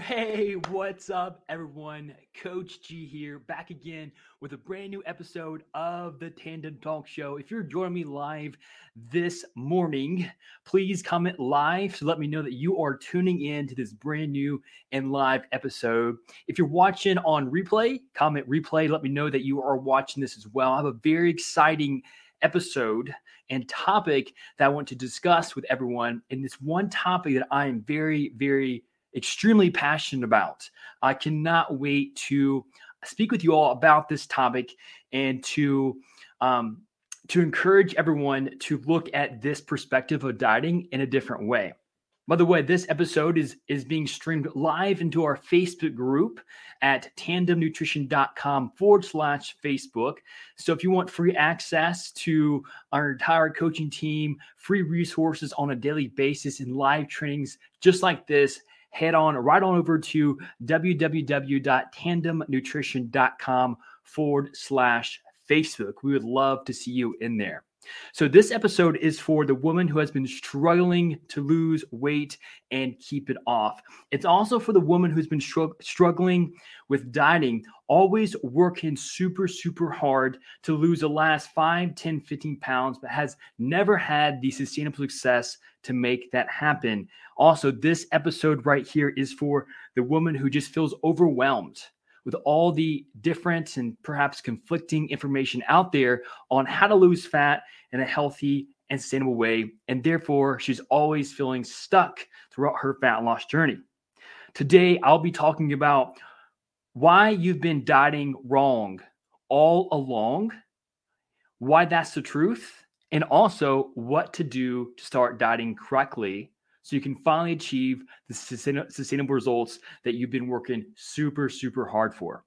hey, what's up, everyone? Coach G here, back again with a brand new episode of the Tandem Talk Show. If you're joining me live this morning, please comment live to let me know that you are tuning in to this brand new and live episode. If you're watching on replay, comment replay, let me know that you are watching this as well. I have a very exciting episode and topic that I want to discuss with everyone. And this one topic that I am very, very extremely passionate about. I cannot wait to speak with you all about this topic and to um, to encourage everyone to look at this perspective of dieting in a different way. By the way, this episode is is being streamed live into our Facebook group at tandemnutrition.com forward slash Facebook. So if you want free access to our entire coaching team, free resources on a daily basis, and live trainings just like this, head on right on over to www.tandemnutrition.com forward slash Facebook. We would love to see you in there. So, this episode is for the woman who has been struggling to lose weight and keep it off. It's also for the woman who's been struggling with dieting, always working super, super hard to lose the last 5, 10, 15 pounds, but has never had the sustainable success to make that happen. Also, this episode right here is for the woman who just feels overwhelmed with all the different and perhaps conflicting information out there on how to lose fat in a healthy and sustainable way. And therefore, she's always feeling stuck throughout her fat loss journey. Today, I'll be talking about why you've been dieting wrong all along, why that's the truth, and also what to do to start dieting correctly so you can finally achieve the sustainable results that you've been working super, super hard for.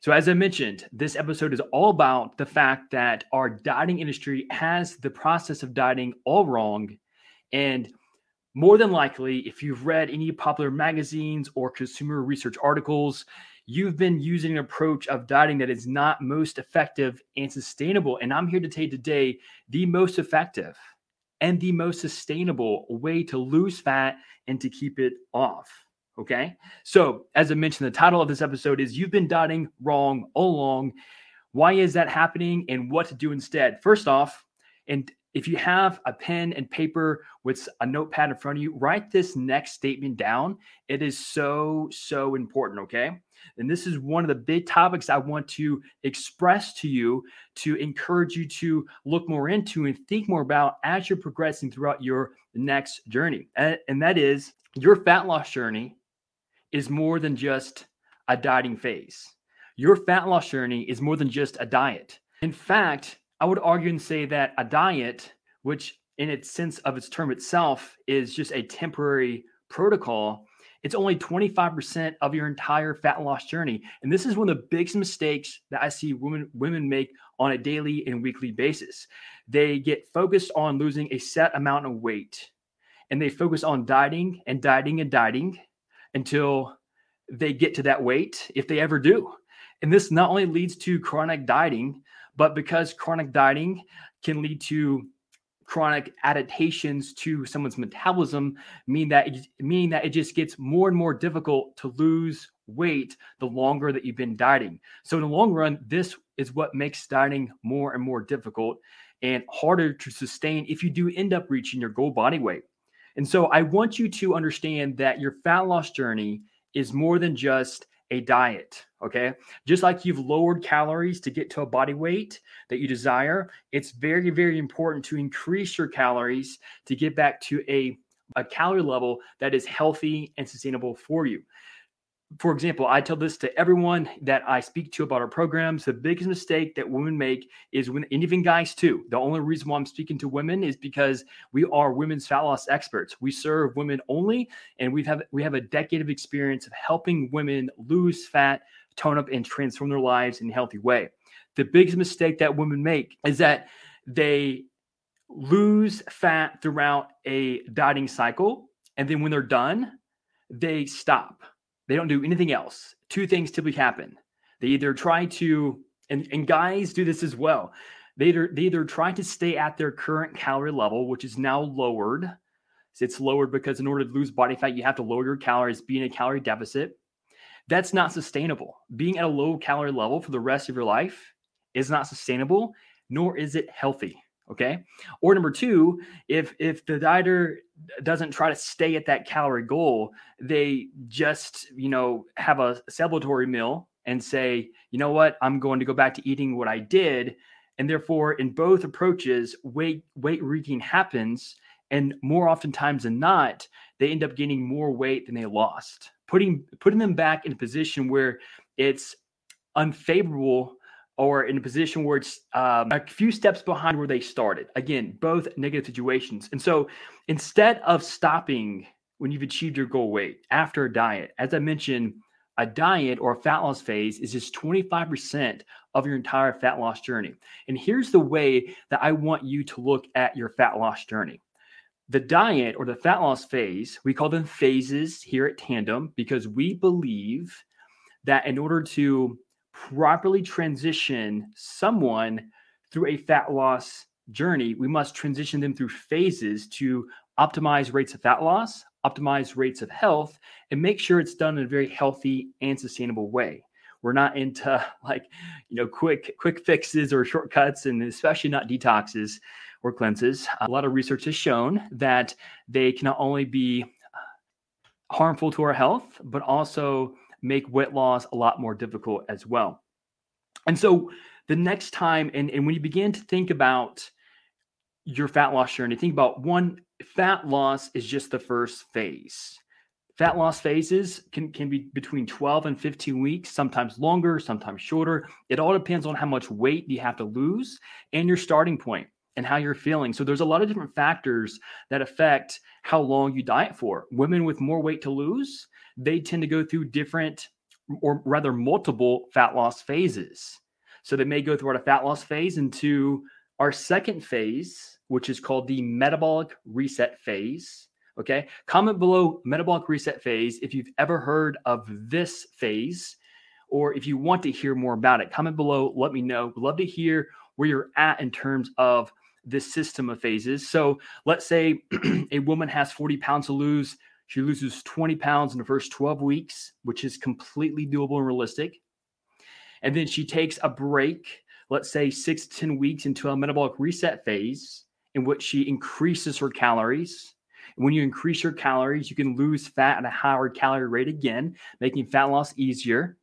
So, as I mentioned, this episode is all about the fact that our dieting industry has the process of dieting all wrong. And more than likely, if you've read any popular magazines or consumer research articles, you've been using an approach of dieting that is not most effective and sustainable. And I'm here to tell you today the most effective and the most sustainable way to lose fat and to keep it off. Okay. So, as I mentioned, the title of this episode is You've Been Dieting Wrong All Along. Why is that happening and what to do instead? First off, and if you have a pen and paper with a notepad in front of you, write this next statement down. It is so, so important. Okay. And this is one of the big topics I want to express to you to encourage you to look more into and think more about as you're progressing throughout your next journey. And, and that is your fat loss journey is more than just a dieting phase. Your fat loss journey is more than just a diet. In fact, I would argue and say that a diet, which in its sense of its term itself is just a temporary protocol, it's only 25% of your entire fat loss journey. And this is one of the biggest mistakes that I see women women make on a daily and weekly basis. They get focused on losing a set amount of weight and they focus on dieting and dieting and dieting until they get to that weight if they ever do. And this not only leads to chronic dieting, but because chronic dieting can lead to chronic adaptations to someone's metabolism mean that meaning that it just gets more and more difficult to lose weight the longer that you've been dieting. So in the long run, this is what makes dieting more and more difficult and harder to sustain if you do end up reaching your goal body weight. And so I want you to understand that your fat loss journey is more than just a diet. Okay. Just like you've lowered calories to get to a body weight that you desire, it's very, very important to increase your calories to get back to a, a calorie level that is healthy and sustainable for you for example, I tell this to everyone that I speak to about our programs. The biggest mistake that women make is when, and even guys too. The only reason why I'm speaking to women is because we are women's fat loss experts. We serve women only, and we have we have a decade of experience of helping women lose fat tone up and transform their lives in a healthy way. The biggest mistake that women make is that they lose fat throughout a dieting cycle. And then when they're done, they stop. They don't do anything else. Two things typically happen. They either try to, and, and guys do this as well. They either, they either try to stay at their current calorie level, which is now lowered. It's lowered because in order to lose body fat, you have to lower your calories, be in a calorie deficit. That's not sustainable. Being at a low calorie level for the rest of your life is not sustainable, nor is it healthy. Okay. Or number two, if if the dieter doesn't try to stay at that calorie goal, they just you know have a celebratory meal and say, you know what, I'm going to go back to eating what I did, and therefore in both approaches, weight weight regain happens, and more oftentimes than not, they end up gaining more weight than they lost, putting putting them back in a position where it's unfavorable or in a position where it's um, a few steps behind where they started. Again, both negative situations. And so instead of stopping when you've achieved your goal weight after a diet, as I mentioned, a diet or a fat loss phase is just 25% of your entire fat loss journey. And here's the way that I want you to look at your fat loss journey. The diet or the fat loss phase, we call them phases here at Tandem because we believe that in order to properly transition someone through a fat loss journey, we must transition them through phases to optimize rates of fat loss, optimize rates of health, and make sure it's done in a very healthy and sustainable way. We're not into like, you know, quick quick fixes or shortcuts, and especially not detoxes or cleanses. A lot of research has shown that they can not only be uh, harmful to our health, but also make weight loss a lot more difficult as well. And so the next time, and, and when you begin to think about your fat loss journey, think about one fat loss is just the first phase. Fat loss phases can, can be between 12 and 15 weeks, sometimes longer, sometimes shorter. It all depends on how much weight you have to lose and your starting point and how you're feeling. So there's a lot of different factors that affect how long you diet for. Women with more weight to lose they tend to go through different or rather multiple fat loss phases. So they may go through a fat loss phase into our second phase, which is called the metabolic reset phase. Okay. Comment below metabolic reset phase if you've ever heard of this phase or if you want to hear more about it. Comment below. Let me know. We'd love to hear where you're at in terms of this system of phases. So let's say a woman has 40 pounds to lose. She loses 20 pounds in the first 12 weeks, which is completely doable and realistic. And then she takes a break, let's say six to 10 weeks into a metabolic reset phase in which she increases her calories. When you increase your calories, you can lose fat at a higher calorie rate again, making fat loss easier.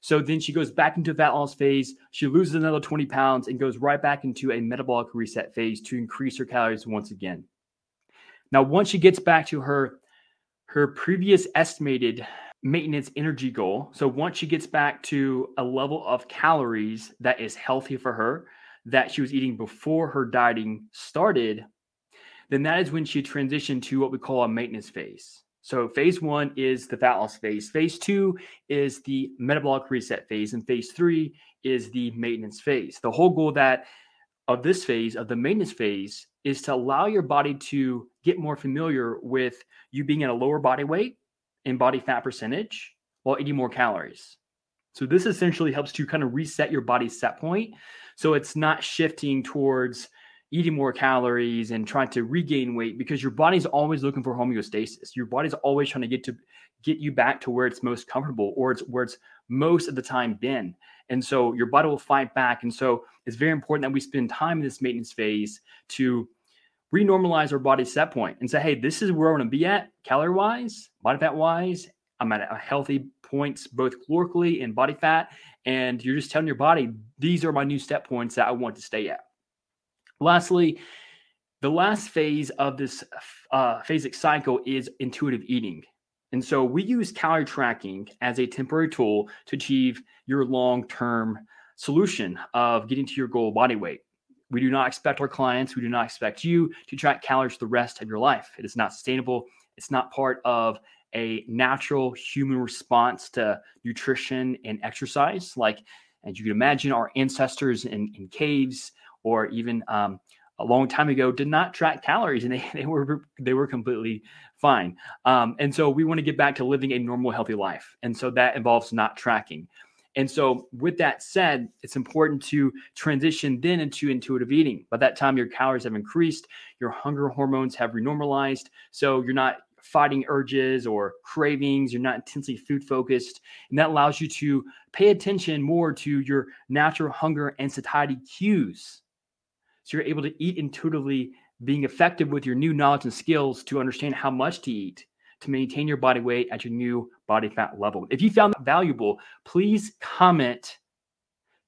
So then she goes back into fat loss phase. She loses another 20 pounds and goes right back into a metabolic reset phase to increase her calories once again. Now, once she gets back to her her previous estimated maintenance energy goal, so once she gets back to a level of calories that is healthy for her, that she was eating before her dieting started, then that is when she transitioned to what we call a maintenance phase. So phase one is the fat loss phase. Phase two is the metabolic reset phase, and phase three is the maintenance phase. The whole goal that of this phase of the maintenance phase is to allow your body to get more familiar with you being at a lower body weight and body fat percentage while eating more calories. So this essentially helps to kind of reset your body's set point. So it's not shifting towards eating more calories and trying to regain weight because your body's always looking for homeostasis. Your body's always trying to get to get you back to where it's most comfortable or it's where it's most of the time been. And so your body will fight back. And so it's very important that we spend time in this maintenance phase to renormalize our body set point and say, hey, this is where I want to be at calorie wise, body fat wise. I'm at a healthy points, both calorically and body fat. And you're just telling your body, these are my new set points that I want to stay at. Lastly, the last phase of this uh, phasic cycle is intuitive eating. And so we use calorie tracking as a temporary tool to achieve your long term solution of getting to your goal body weight. We do not expect our clients, we do not expect you to track calories the rest of your life. It is not sustainable. It's not part of a natural human response to nutrition and exercise. Like, as you can imagine, our ancestors in, in caves or even um, a long time ago did not track calories and they, they were they were completely fine. Um, and so we want to get back to living a normal healthy life. And so that involves not tracking. And so with that said it's important to transition then into intuitive eating. By that time your calories have increased your hunger hormones have renormalized so you're not fighting urges or cravings you're not intensely food focused and that allows you to pay attention more to your natural hunger and satiety cues so you're able to eat intuitively, being effective with your new knowledge and skills to understand how much to eat to maintain your body weight at your new body fat level. If you found that valuable, please comment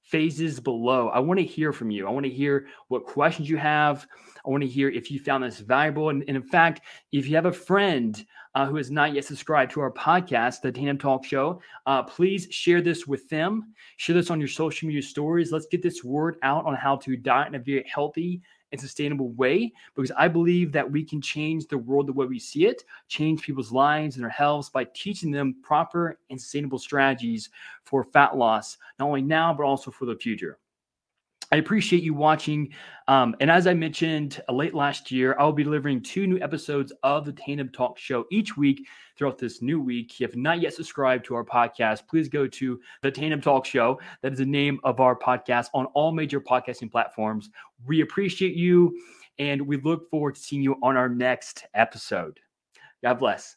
phases below. I want to hear from you. I want to hear what questions you have. I want to hear if you found this valuable. And, and in fact, if you have a friend uh, who has not yet subscribed to our podcast, the Tandem Talk Show, uh, please share this with them. Share this on your social media stories. Let's get this word out on how to diet in a very healthy and sustainable way because I believe that we can change the world the way we see it, change people's lives and their health by teaching them proper and sustainable strategies for fat loss, not only now, but also for the future. I appreciate you watching. Um, and as I mentioned uh, late last year, I'll be delivering two new episodes of the Tandem Talk Show each week throughout this new week. If not yet subscribed to our podcast, please go to the Tandem Talk Show. That is the name of our podcast on all major podcasting platforms. We appreciate you, and we look forward to seeing you on our next episode. God bless.